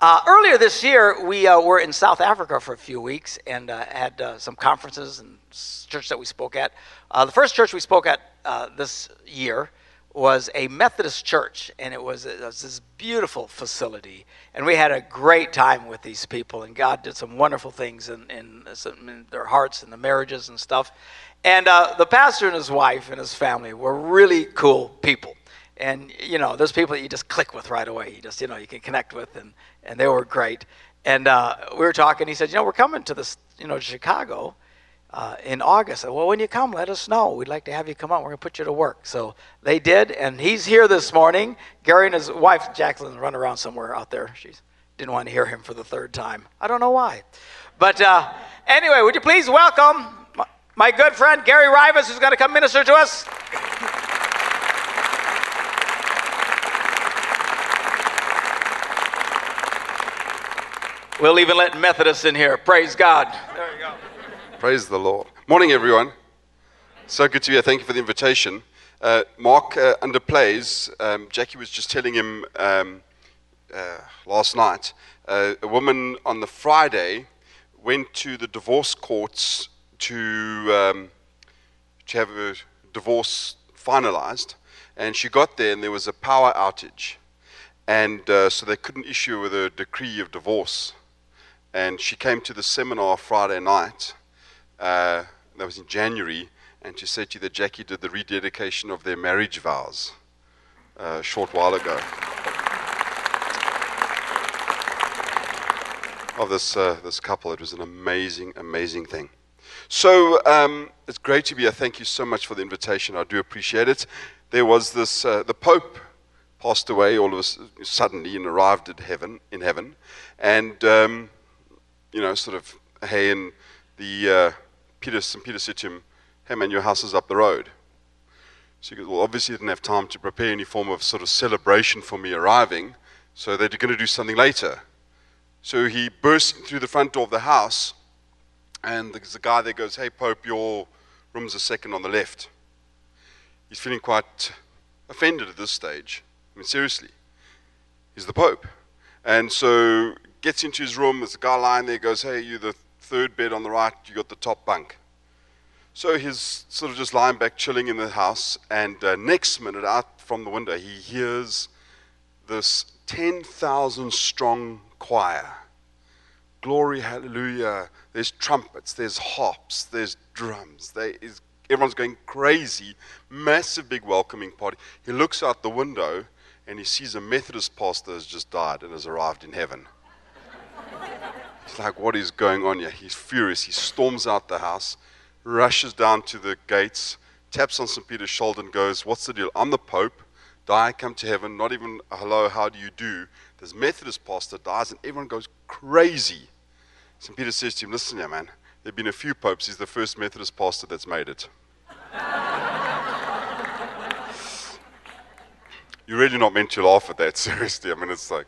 Uh, earlier this year, we uh, were in South Africa for a few weeks and uh, had uh, some conferences and church that we spoke at. Uh, the first church we spoke at uh, this year was a Methodist church, and it was, it was, this beautiful facility. And we had a great time with these people, and God did some wonderful things in, in, in their hearts and the marriages and stuff. And the pastor and his wife and his family were really cool people and you know those people that you just click with right away you just you know you can connect with and and they were great. And uh, we were talking he said you know we're coming to this you know chicago uh, in august. Said, well when you come let us know. We'd like to have you come out we're going to put you to work. So they did and he's here this morning. Gary and his wife jacqueline run around somewhere out there. She didn't want to hear him for the third time. I don't know why. But uh, anyway would you please welcome my, my good friend gary rivas who's going to come minister to us We'll even let Methodists in here. Praise God. There you go. Praise the Lord. Morning, everyone. So good to be here. Thank you for the invitation. Uh, Mark uh, underplays. Um, Jackie was just telling him um, uh, last night. Uh, a woman on the Friday went to the divorce courts to um, to have a divorce finalized, and she got there and there was a power outage, and uh, so they couldn't issue with a decree of divorce and she came to the seminar Friday night. Uh, that was in January, and she said to you that Jackie did the rededication of their marriage vows uh, a short while ago. Of this uh, this couple, it was an amazing, amazing thing. So um, it's great to be here. Thank you so much for the invitation. I do appreciate it. There was this uh, the Pope passed away all of us suddenly and arrived at heaven in heaven, and um, you know, sort of, hey, and the uh, Peter, St. Peter him, hey man, your house is up the road. So he goes, well, obviously he didn't have time to prepare any form of sort of celebration for me arriving, so they're going to do something later. So he bursts through the front door of the house, and there's a guy there goes, hey, Pope, your room's a second on the left. He's feeling quite offended at this stage. I mean, seriously. He's the Pope. And so gets into his room, there's a guy lying there, goes, Hey, you the third bed on the right, you got the top bunk. So he's sort of just lying back, chilling in the house, and uh, next minute, out from the window, he hears this 10,000 strong choir. Glory, hallelujah. There's trumpets, there's harps, there's drums. There is, everyone's going crazy. Massive, big welcoming party. He looks out the window and he sees a Methodist pastor has just died and has arrived in heaven. He's like, what is going on here? He's furious. He storms out the house, rushes down to the gates, taps on St. Peter's shoulder, and goes, What's the deal? I'm the Pope. Die, come to heaven. Not even hello, how do you do? This Methodist pastor dies, and everyone goes crazy. St. Peter says to him, Listen here, man. There have been a few popes. He's the first Methodist pastor that's made it. You're really not meant to laugh at that, seriously. I mean, it's like.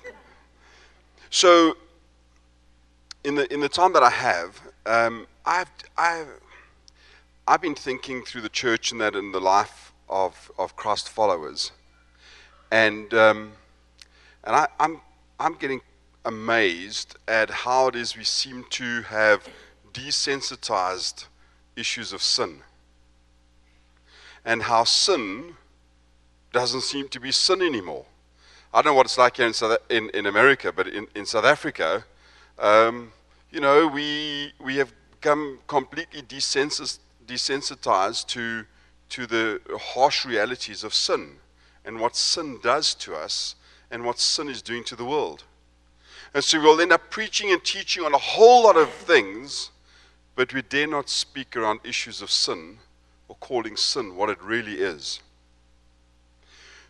So in the in the time that I have, um, I've I've I've been thinking through the church and that in the life of of Christ followers, and um, and I, I'm I'm getting amazed at how it is we seem to have desensitized issues of sin, and how sin doesn't seem to be sin anymore. I don't know what it's like here in South, in, in America, but in, in South Africa, um, you know, we, we have become completely desensitized to, to the harsh realities of sin and what sin does to us and what sin is doing to the world. And so we'll end up preaching and teaching on a whole lot of things, but we dare not speak around issues of sin or calling sin what it really is.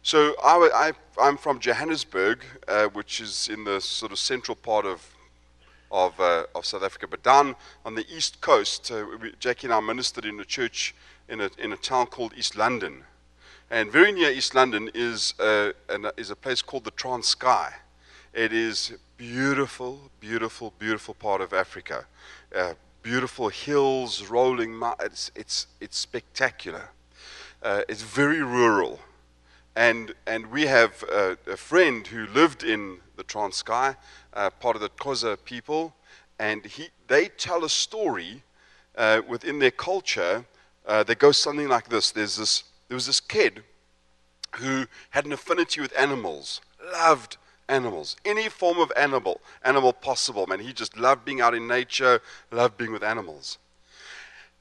So I, am from Johannesburg, uh, which is in the sort of central part of of, uh, of South Africa. But down on the east coast, uh, we, Jackie and I ministered in a church in a, in a town called East London. And very near East London is, uh, an, is a place called the Transkei. It is beautiful, beautiful, beautiful part of Africa. Uh, beautiful hills, rolling. It's, it's, it's spectacular. Uh, it's very rural. And, and we have a, a friend who lived in the Transkei, uh, part of the Xhosa people, and he, they tell a story uh, within their culture uh, that goes something like this. There's this. There was this kid who had an affinity with animals, loved animals, any form of animal, animal possible. Man, he just loved being out in nature, loved being with animals.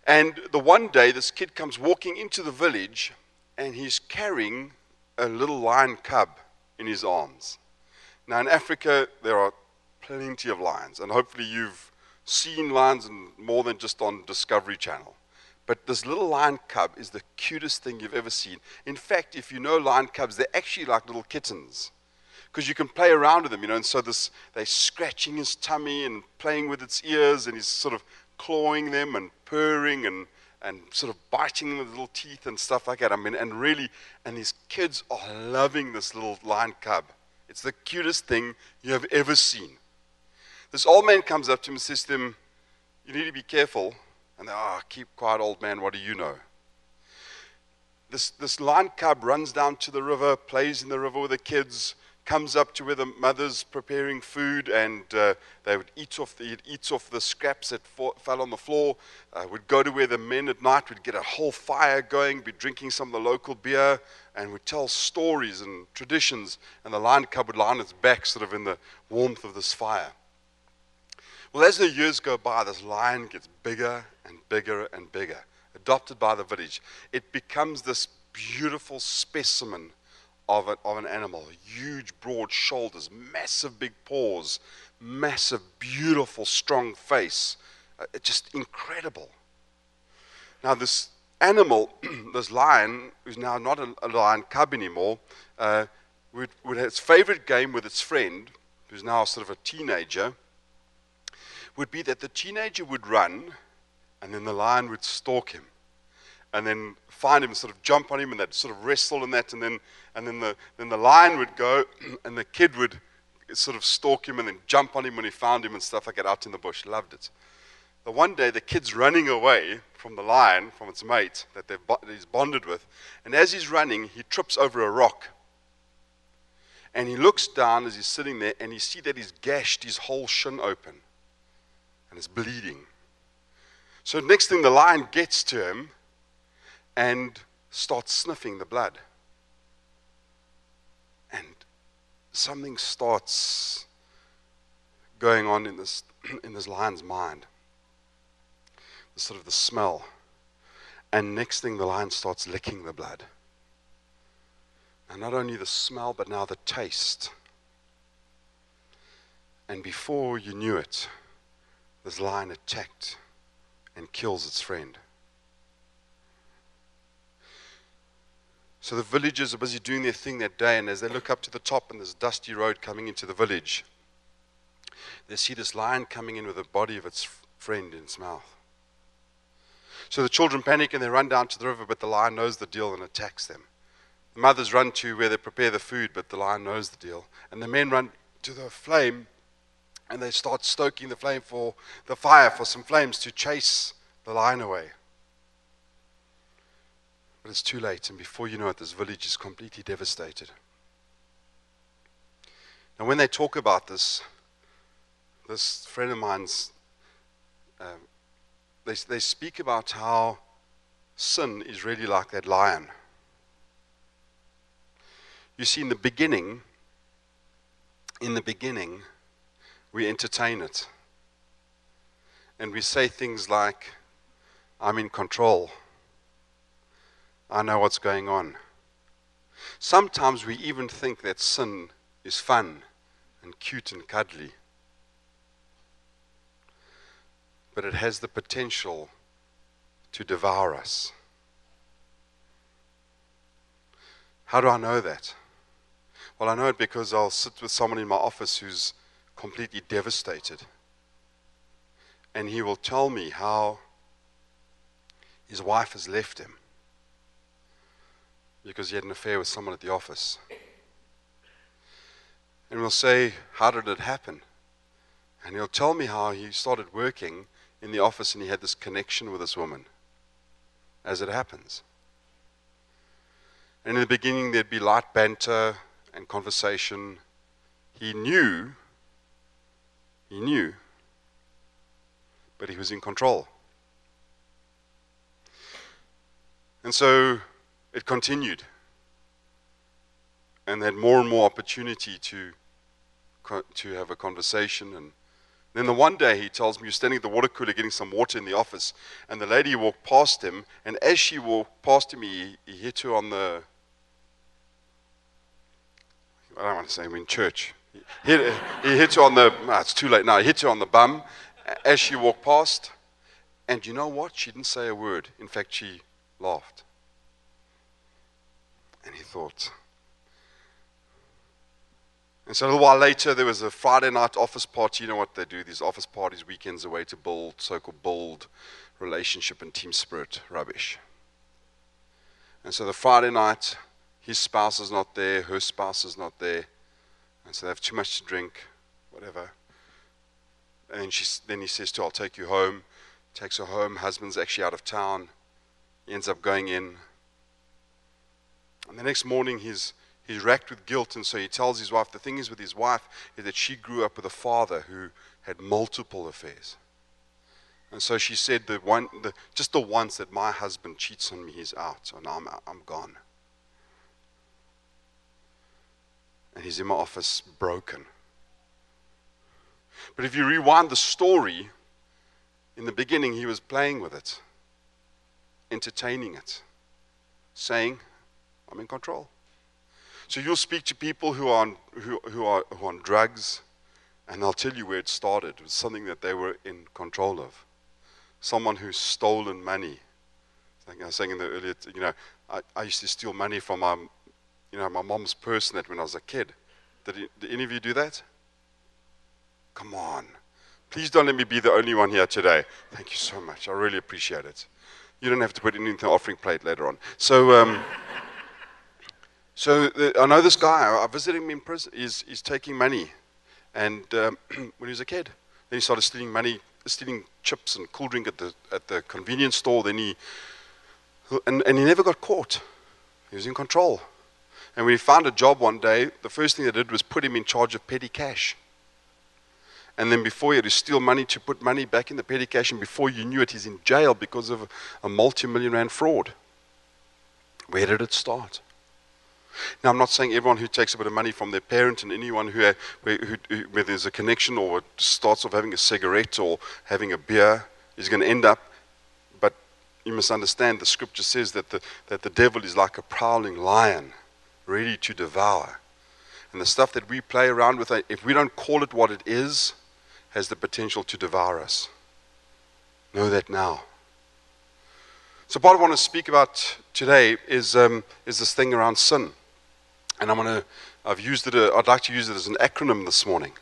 And the one day, this kid comes walking into the village, and he's carrying a little lion cub in his arms. Now, in Africa, there are plenty of lions, and hopefully, you've seen lions more than just on Discovery Channel. But this little lion cub is the cutest thing you've ever seen. In fact, if you know lion cubs, they're actually like little kittens because you can play around with them, you know. And so this, they're scratching his tummy and playing with its ears, and he's sort of clawing them and purring and and sort of biting with little teeth and stuff like that. I mean, and really, and these kids are loving this little lion cub. It's the cutest thing you have ever seen. This old man comes up to him and says to him, You need to be careful. And they, oh, keep quiet, old man, what do you know? This, this lion cub runs down to the river, plays in the river with the kids, comes up to where the mother's preparing food, and uh, they would eat off the, eats off the scraps that fell on the floor. Uh, would go to where the men at night would get a whole fire going, be drinking some of the local beer, and would tell stories and traditions. And the lion cub would lie on its back, sort of in the warmth of this fire. Well, as the years go by, this lion gets bigger and bigger and bigger. Adopted by the village, it becomes this beautiful specimen of, a, of an animal. Huge, broad shoulders, massive, big paws, massive, beautiful, strong face. Uh, just incredible. Now, this animal, this lion, who's now not a, a lion cub anymore, uh, would, would its favorite game with its friend, who's now sort of a teenager, would be that the teenager would run and then the lion would stalk him and then find him and sort of jump on him and they'd sort of wrestle and that and then and then the then the lion would go and the kid would sort of stalk him and then jump on him when he found him and stuff like that out in the bush. Loved it. The one day the kid's running away from the lion, from its mate that they've, he's bonded with, and as he's running, he trips over a rock. And he looks down as he's sitting there and he sees that he's gashed his whole shin open and it's bleeding. So next thing the lion gets to him and starts sniffing the blood. And something starts going on in this, in this lion's mind. The sort of the smell. And next thing, the lion starts licking the blood. And not only the smell, but now the taste. And before you knew it, this lion attacked and kills its friend. So the villagers are busy doing their thing that day, and as they look up to the top and this dusty road coming into the village, they see this lion coming in with the body of its friend in its mouth. So the children panic and they run down to the river, but the lion knows the deal and attacks them. The mothers run to where they prepare the food, but the lion knows the deal. And the men run to the flame and they start stoking the flame for the fire for some flames to chase the lion away. But it's too late, and before you know it, this village is completely devastated. Now, when they talk about this, this friend of mine's, um, they, they speak about how sin is really like that lion. You see, in the beginning, in the beginning, we entertain it. And we say things like, I'm in control. I know what's going on. Sometimes we even think that sin is fun and cute and cuddly. But it has the potential to devour us. How do I know that? Well, I know it because I'll sit with someone in my office who's completely devastated. And he will tell me how his wife has left him because he had an affair with someone at the office. And we'll say, How did it happen? And he'll tell me how he started working in the office and he had this connection with this woman, as it happens. And in the beginning, there'd be light banter and conversation. He knew, he knew, but he was in control. And so it continued. And they had more and more opportunity to, to have a conversation. And then the one day he tells me, you're standing at the water cooler getting some water in the office. And the lady walked past him. And as she walked past him, he, he hit her on the. I don't want to say him in church. He hit, he hit her on the. No, it's too late now. He hit her on the bum as she walked past. And you know what? She didn't say a word. In fact, she laughed. And he thought. And so a little while later, there was a Friday night office party. You know what they do? These office parties, weekends away to build, so called build relationship and team spirit rubbish. And so the Friday night, his spouse is not there, her spouse is not there. And so they have too much to drink, whatever. And she, then he says to her, I'll take you home. Takes her home. Husband's actually out of town. He ends up going in. And the next morning, he's, he's racked with guilt. And so he tells his wife the thing is with his wife is that she grew up with a father who had multiple affairs. And so she said, the one, the, just the once that my husband cheats on me, he's out, and I'm, I'm gone. And he's in my office broken. But if you rewind the story, in the beginning, he was playing with it, entertaining it, saying, I'm in control. So you'll speak to people who are on, who, who are, who are on drugs, and they'll tell you where it started. It was something that they were in control of. Someone who's stolen money. Like I was saying in the earlier, you know, I, I used to steal money from my, you know, my mom's purse when I was a kid. Did, did any of you do that? Come on. Please don't let me be the only one here today. Thank you so much. I really appreciate it. You don't have to put anything in the offering plate later on. So, um, so the, I know this guy. I visited him in prison. He's, he's taking money, and um, when he was a kid, then he started stealing money, stealing chips and cool drink at the at the convenience store. Then he, and, and he never got caught. He was in control. And when he found a job one day, the first thing they did was put him in charge of petty cash. And then before he had to steal money to put money back in the petty cash, and before you knew it, he's in jail because of a multi-million rand fraud. Where did it start? Now, I'm not saying everyone who takes a bit of money from their parent and anyone who, who, who, where there's a connection or starts off having a cigarette or having a beer is going to end up. But you must understand the scripture says that the, that the devil is like a prowling lion, ready to devour. And the stuff that we play around with, if we don't call it what it is, has the potential to devour us. Know that now. So, what I want to speak about today is, um, is this thing around sin. And I'm going to, I've used it, uh, I'd like to use it as an acronym this morning.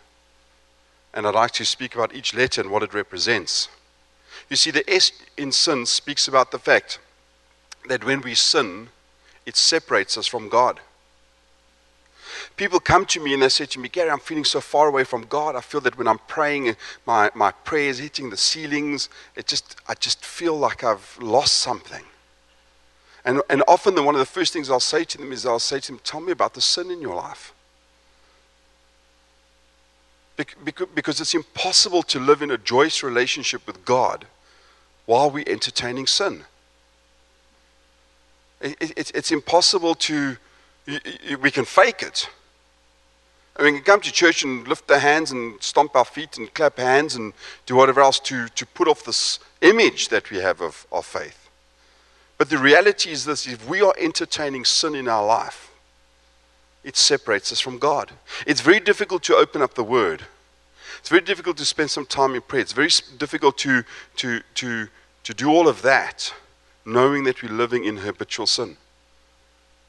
And I'd like to speak about each letter and what it represents. You see, the S in sin speaks about the fact that when we sin, it separates us from God people come to me and they say to me, Gary, I'm feeling so far away from God. I feel that when I'm praying, my, my prayer is hitting the ceilings. It just, I just feel like I've lost something. And, and often, the, one of the first things I'll say to them is I'll say to them, Tell me about the sin in your life. Because it's impossible to live in a joyous relationship with God while we're entertaining sin. It's impossible to, we can fake it. I mean, we can come to church and lift our hands and stomp our feet and clap hands and do whatever else to, to put off this image that we have of, of faith. But the reality is this if we are entertaining sin in our life, it separates us from God. It's very difficult to open up the Word. It's very difficult to spend some time in prayer. It's very difficult to, to, to, to do all of that knowing that we're living in habitual sin.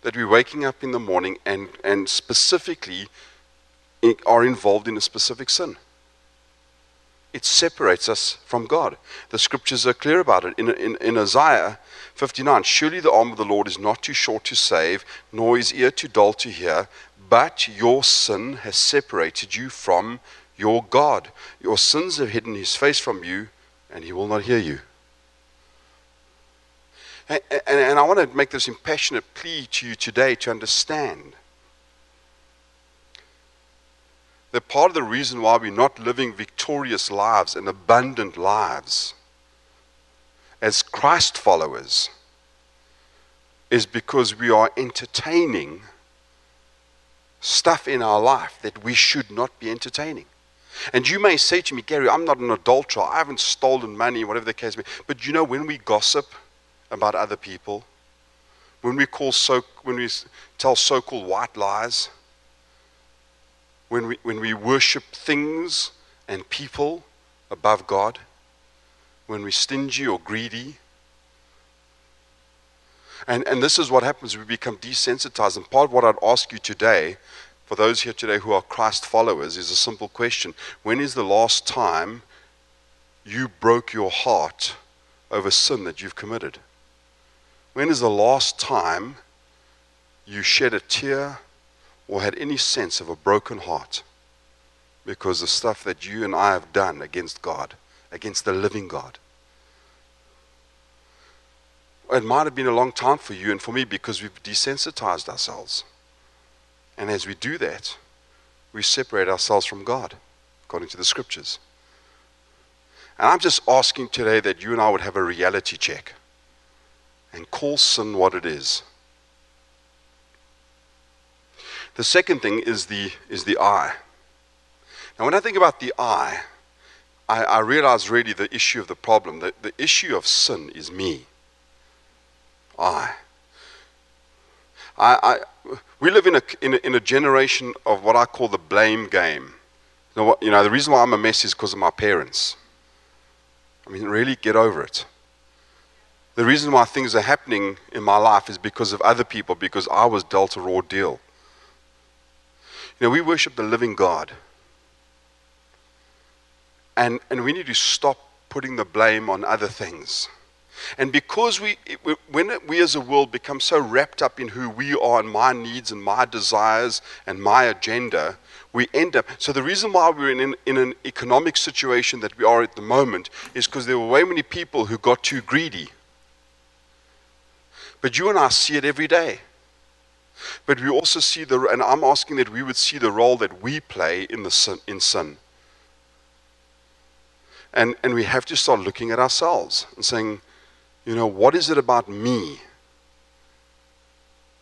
That we're waking up in the morning and, and specifically are involved in a specific sin. It separates us from God. The scriptures are clear about it. In, in, in Isaiah 59, surely the arm of the Lord is not too short to save, nor his ear too dull to hear, but your sin has separated you from your God. Your sins have hidden his face from you, and he will not hear you. And, and, and I want to make this impassionate plea to you today to understand that part of the reason why we're not living victorious lives and abundant lives as Christ followers is because we are entertaining stuff in our life that we should not be entertaining. And you may say to me, Gary, I'm not an adulterer. I haven't stolen money, whatever the case may be. But you know, when we gossip about other people, when we call so, when we tell so-called white lies, when we, when we worship things and people above God, when we're stingy or greedy. And, and this is what happens. We become desensitized. And part of what I'd ask you today, for those here today who are Christ followers, is a simple question When is the last time you broke your heart over sin that you've committed? When is the last time you shed a tear or had any sense of a broken heart because the stuff that you and I have done against God, against the living God. It might have been a long time for you and for me because we've desensitized ourselves. And as we do that, we separate ourselves from God, according to the scriptures. And I'm just asking today that you and I would have a reality check and call sin what it is. The second thing is the, is the I. Now, when I think about the I, I, I realize really the issue of the problem. The, the issue of sin is me. I. I, I we live in a, in a, in, a, generation of what I call the blame game. You know, what, you know, the reason why I'm a mess is because of my parents. I mean, really get over it. The reason why things are happening in my life is because of other people, because I was dealt a raw deal. You know, we worship the living God. And, and we need to stop putting the blame on other things. And because we, when we as a world become so wrapped up in who we are and my needs and my desires and my agenda, we end up. So, the reason why we're in, in an economic situation that we are at the moment is because there were way many people who got too greedy. But you and I see it every day. But we also see the, and I'm asking that we would see the role that we play in, the sin, in sin. And, and we have to start looking at ourselves and saying, you know, what is it about me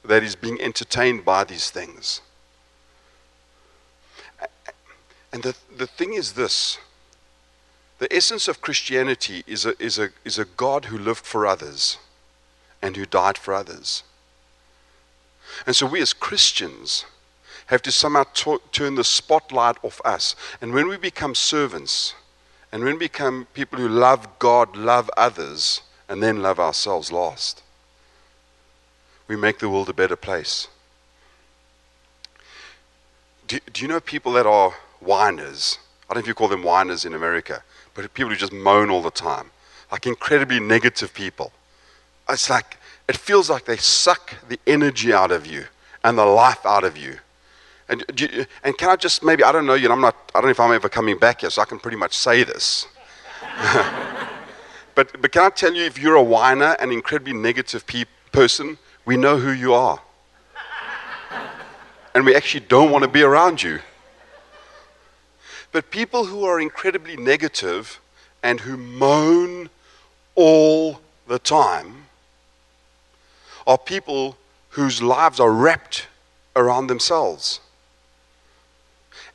that is being entertained by these things? And the, the thing is this the essence of Christianity is a, is, a, is a God who lived for others and who died for others. And so we as Christians have to somehow t- turn the spotlight off us. And when we become servants, and when we become people who love God, love others, and then love ourselves last, we make the world a better place. Do, do you know people that are whiners? I don't know if you call them whiners in America, but people who just moan all the time, like incredibly negative people. It's like it feels like they suck the energy out of you and the life out of you. And, and can I just maybe, I don't know you, and I'm not, I don't know if I'm ever coming back here, so I can pretty much say this. but, but can I tell you, if you're a whiner, an incredibly negative pe- person, we know who you are. and we actually don't want to be around you. But people who are incredibly negative and who moan all the time are people whose lives are wrapped around themselves.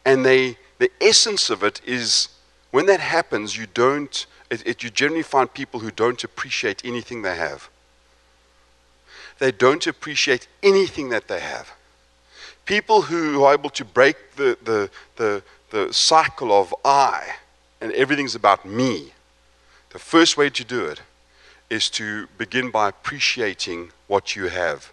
And they, the essence of it is when that happens, you don't, it, it, you generally find people who don't appreciate anything they have. They don't appreciate anything that they have. People who are able to break the, the, the, the cycle of I and everything's about me, the first way to do it is to begin by appreciating what you have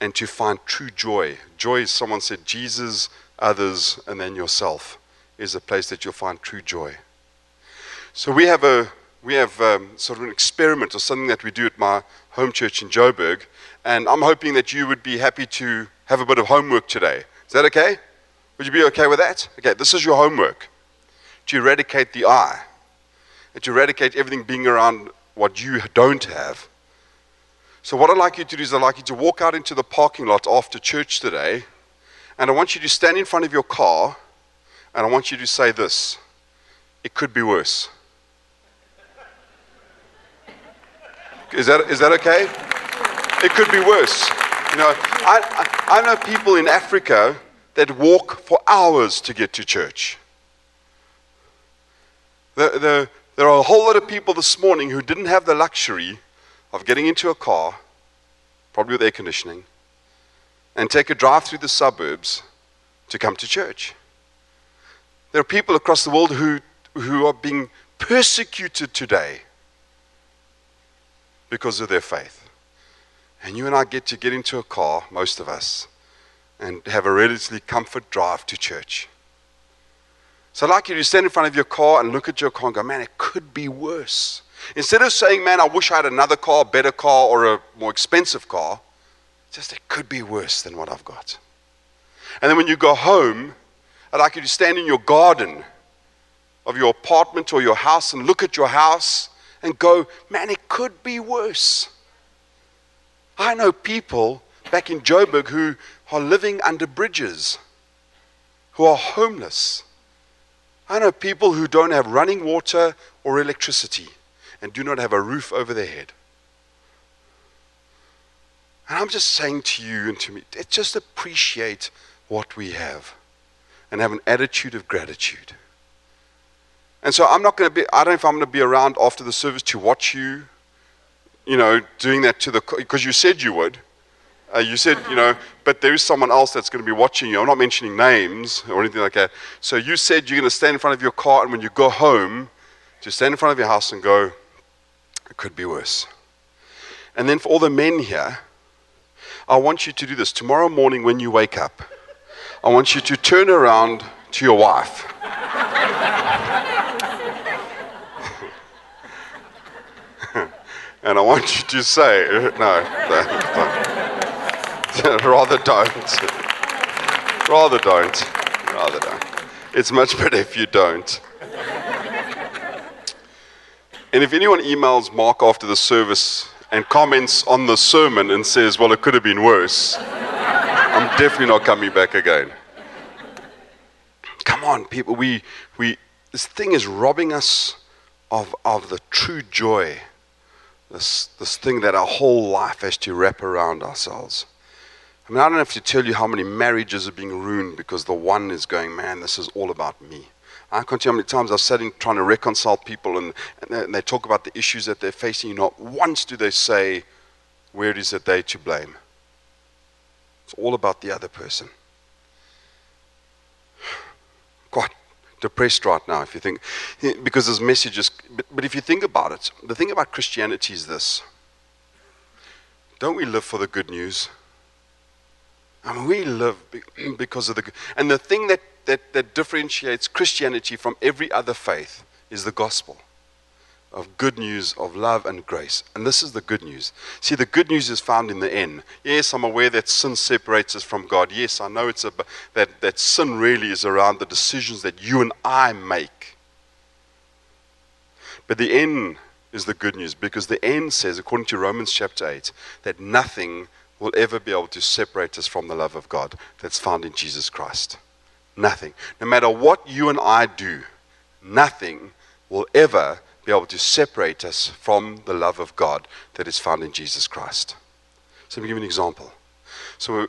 and to find true joy. Joy, someone said, Jesus, others, and then yourself is a place that you'll find true joy. So we have a we have um, sort of an experiment or something that we do at my home church in Joburg, and I'm hoping that you would be happy to have a bit of homework today. Is that okay? Would you be okay with that? Okay, this is your homework to eradicate the I, and to eradicate everything being around what you don't have So, what I'd like you to do is, I'd like you to walk out into the parking lot after church today, and I want you to stand in front of your car, and I want you to say this It could be worse. Is that, is that okay? It could be worse. You know, I, I, know people in Africa that walk for hours to get to church. The, the, there are a whole lot of people this morning who didn't have the luxury of getting into a car, probably with air conditioning, and take a drive through the suburbs to come to church. There are people across the world who, who are being persecuted today because of their faith. And you and I get to get into a car, most of us, and have a relatively comfort drive to church. So I'd like you to stand in front of your car and look at your car and go, man, it could be worse. Instead of saying, man, I wish I had another car, a better car, or a more expensive car, just it could be worse than what I've got. And then when you go home, I'd like you to stand in your garden of your apartment or your house and look at your house and go, man, it could be worse. I know people back in Joburg who are living under bridges, who are homeless. I know people who don't have running water or electricity and do not have a roof over their head. And I'm just saying to you and to me, just appreciate what we have and have an attitude of gratitude. And so I'm not going to be, I don't know if I'm going to be around after the service to watch you, you know, doing that to the, because you said you would. Uh, you said, you know, but there is someone else that's going to be watching you. I'm not mentioning names or anything like that. So you said you're going to stand in front of your car, and when you go home, just stand in front of your house and go, it could be worse. And then for all the men here, I want you to do this. Tomorrow morning when you wake up, I want you to turn around to your wife. and I want you to say, no, no, rather don't. Rather don't. Rather don't. It's much better if you don't. And if anyone emails Mark after the service and comments on the sermon and says, well, it could have been worse, I'm definitely not coming back again. Come on, people. We, we, this thing is robbing us of, of the true joy, this, this thing that our whole life has to wrap around ourselves. I mean, I don't have to tell you how many marriages are being ruined because the one is going, man, this is all about me. I can't tell you how many times I've sat in trying to reconcile people and, and, they, and they talk about the issues that they're facing. Not once do they say, where it is that they to blame. It's all about the other person. Quite depressed right now if you think, eh, because this message is, but, but if you think about it, the thing about Christianity is this. Don't we live for the good news? I mean, we live because of the, and the thing that that, that differentiates Christianity from every other faith is the gospel of good news of love and grace. And this is the good news. See, the good news is found in the end. Yes, I'm aware that sin separates us from God. Yes, I know it's a, that, that sin really is around the decisions that you and I make. But the end is the good news because the end says, according to Romans chapter 8, that nothing will ever be able to separate us from the love of God that's found in Jesus Christ. Nothing. No matter what you and I do, nothing will ever be able to separate us from the love of God that is found in Jesus Christ. So let me give you an example. So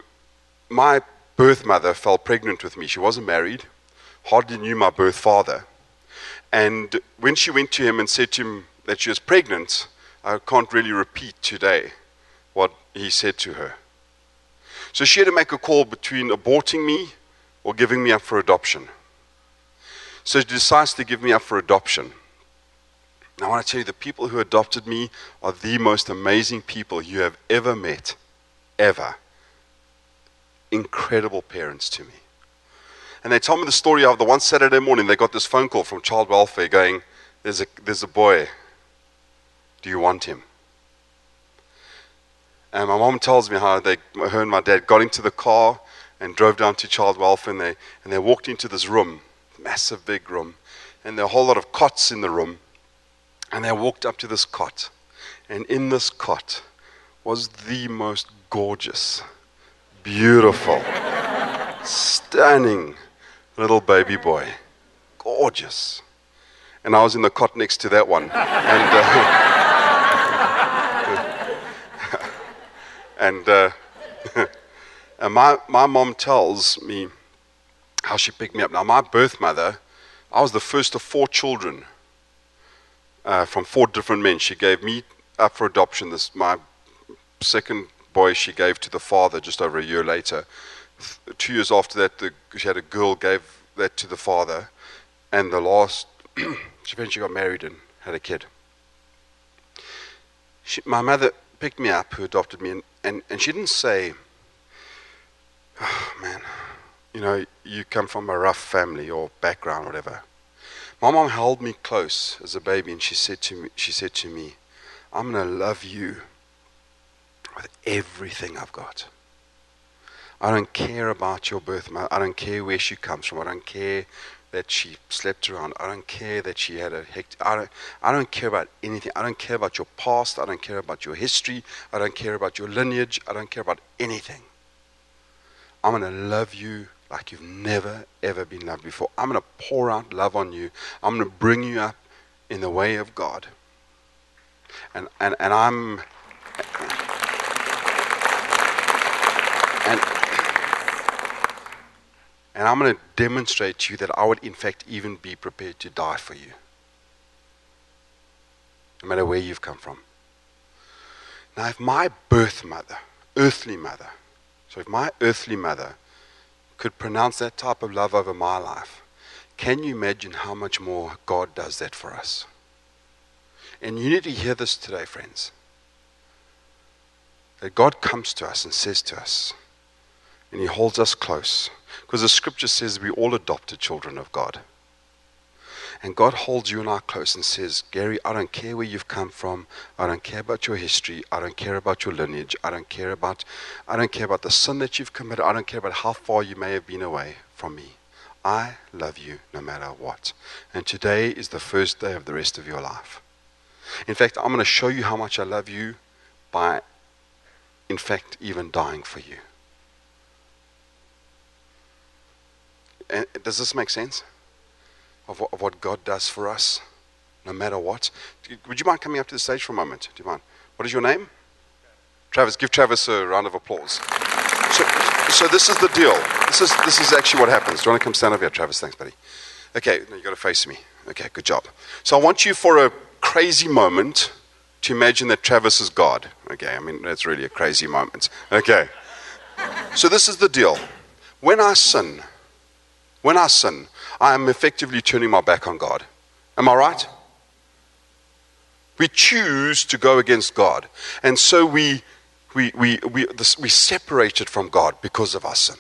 my birth mother fell pregnant with me. She wasn't married, hardly knew my birth father. And when she went to him and said to him that she was pregnant, I can't really repeat today he said to her. So she had to make a call between aborting me or giving me up for adoption. So she decides to give me up for adoption. Now, I want to tell you the people who adopted me are the most amazing people you have ever met, ever. Incredible parents to me. And they told me the story of the one Saturday morning they got this phone call from child welfare going, There's a, there's a boy. Do you want him? And my mom tells me how they, her and my dad got into the car and drove down to child welfare and they, and they walked into this room, massive big room, and there were a whole lot of cots in the room. And they walked up to this cot, and in this cot was the most gorgeous, beautiful, stunning little baby boy. Gorgeous. And I was in the cot next to that one. And, uh, and, uh, and my, my mom tells me how she picked me up. Now, my birth mother, I was the first of four children uh, from four different men. She gave me up for adoption. This my second boy she gave to the father just over a year later. Two years after that, the, she had a girl gave that to the father, and the last she eventually got married and had a kid. She, my mother picked me up, who adopted me, and, and, and she didn't say, oh, man, you know, you come from a rough family or background, or whatever. My mom held me close as a baby, and she said to me, she said to me, I'm going to love you with everything I've got. I don't care about your birth. I don't care where she comes from. I don't care that she slept around. I don't care that she had a hectic. I don't, I don't care about anything. I don't care about your past. I don't care about your history. I don't care about your lineage. I don't care about anything. I'm going to love you like you've never, ever been loved before. I'm going to pour out love on you. I'm going to bring you up in the way of God. And, and, and I'm. And I'm going to demonstrate to you that I would, in fact, even be prepared to die for you. No matter where you've come from. Now, if my birth mother, earthly mother, so if my earthly mother could pronounce that type of love over my life, can you imagine how much more God does that for us? And you need to hear this today, friends. That God comes to us and says to us, and He holds us close. Because the scripture says we all adopted children of God. And God holds you and I close and says, Gary, I don't care where you've come from. I don't care about your history. I don't care about your lineage. I don't care about I don't care about the sin that you've committed. I don't care about how far you may have been away from me. I love you no matter what. And today is the first day of the rest of your life. In fact, I'm going to show you how much I love you by, in fact, even dying for you. And does this make sense? of what, of what God does for us, no matter what. Would you mind coming up to the stage for a moment? Do you mind? What is your name? Travis. Give Travis a round of applause. So, so this is the deal. This is this is actually what happens. Do you want to come stand over here, Travis? Thanks, buddy. Okay, now you got to face me. Okay, good job. So I want you for a crazy moment to imagine that Travis is God. Okay, I mean that's really a crazy moment. Okay. So this is the deal. When I sin, when I sin, I am effectively turning my back on God. Am I right? We choose to go against God. And so we, we, we, we, this, we separated from God because of our sin.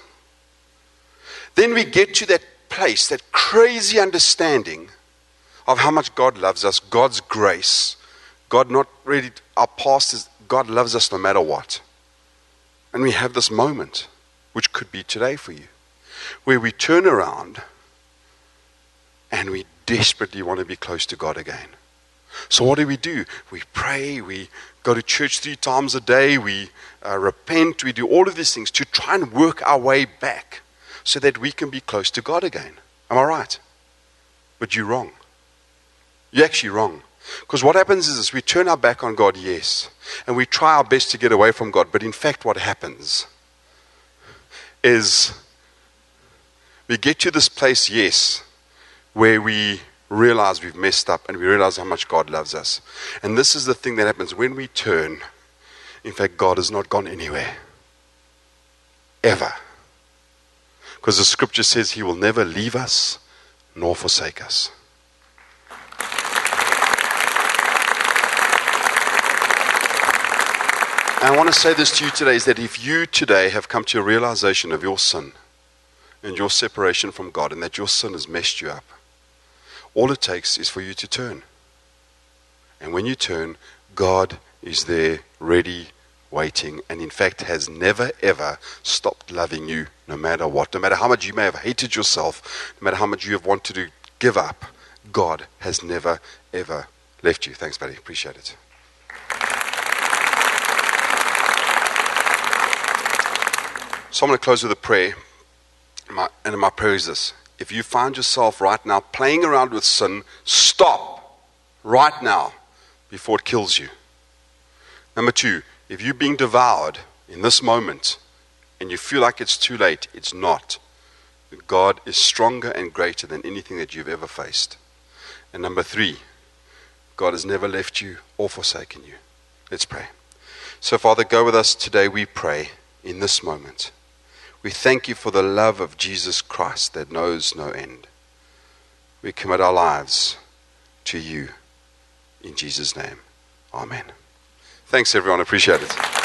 Then we get to that place, that crazy understanding of how much God loves us, God's grace. God not really, our past is, God loves us no matter what. And we have this moment, which could be today for you, where we turn around and we desperately want to be close to God again. So, what do we do? We pray, we go to church three times a day, we uh, repent, we do all of these things to try and work our way back so that we can be close to God again. Am I right? But you're wrong. You're actually wrong. Because what happens is this we turn our back on God, yes, and we try our best to get away from God, but in fact, what happens is we get to this place, yes, where we realize we've messed up and we realize how much God loves us. And this is the thing that happens when we turn. In fact, God has not gone anywhere. Ever. Because the scripture says he will never leave us nor forsake us. And I want to say this to you today is that if you today have come to a realization of your sin and your separation from God and that your sin has messed you up, all it takes is for you to turn. And when you turn, God is there, ready, waiting, and in fact has never ever stopped loving you, no matter what. No matter how much you may have hated yourself, no matter how much you have wanted to give up, God has never ever left you. Thanks, buddy. Appreciate it. So I'm going to close with a prayer. My, and my prayer is this if you find yourself right now playing around with sin, stop right now before it kills you. Number two, if you're being devoured in this moment and you feel like it's too late, it's not. God is stronger and greater than anything that you've ever faced. And number three, God has never left you or forsaken you. Let's pray. So, Father, go with us today, we pray, in this moment. We thank you for the love of Jesus Christ that knows no end. We commit our lives to you. In Jesus' name, Amen. Thanks, everyone. Appreciate it.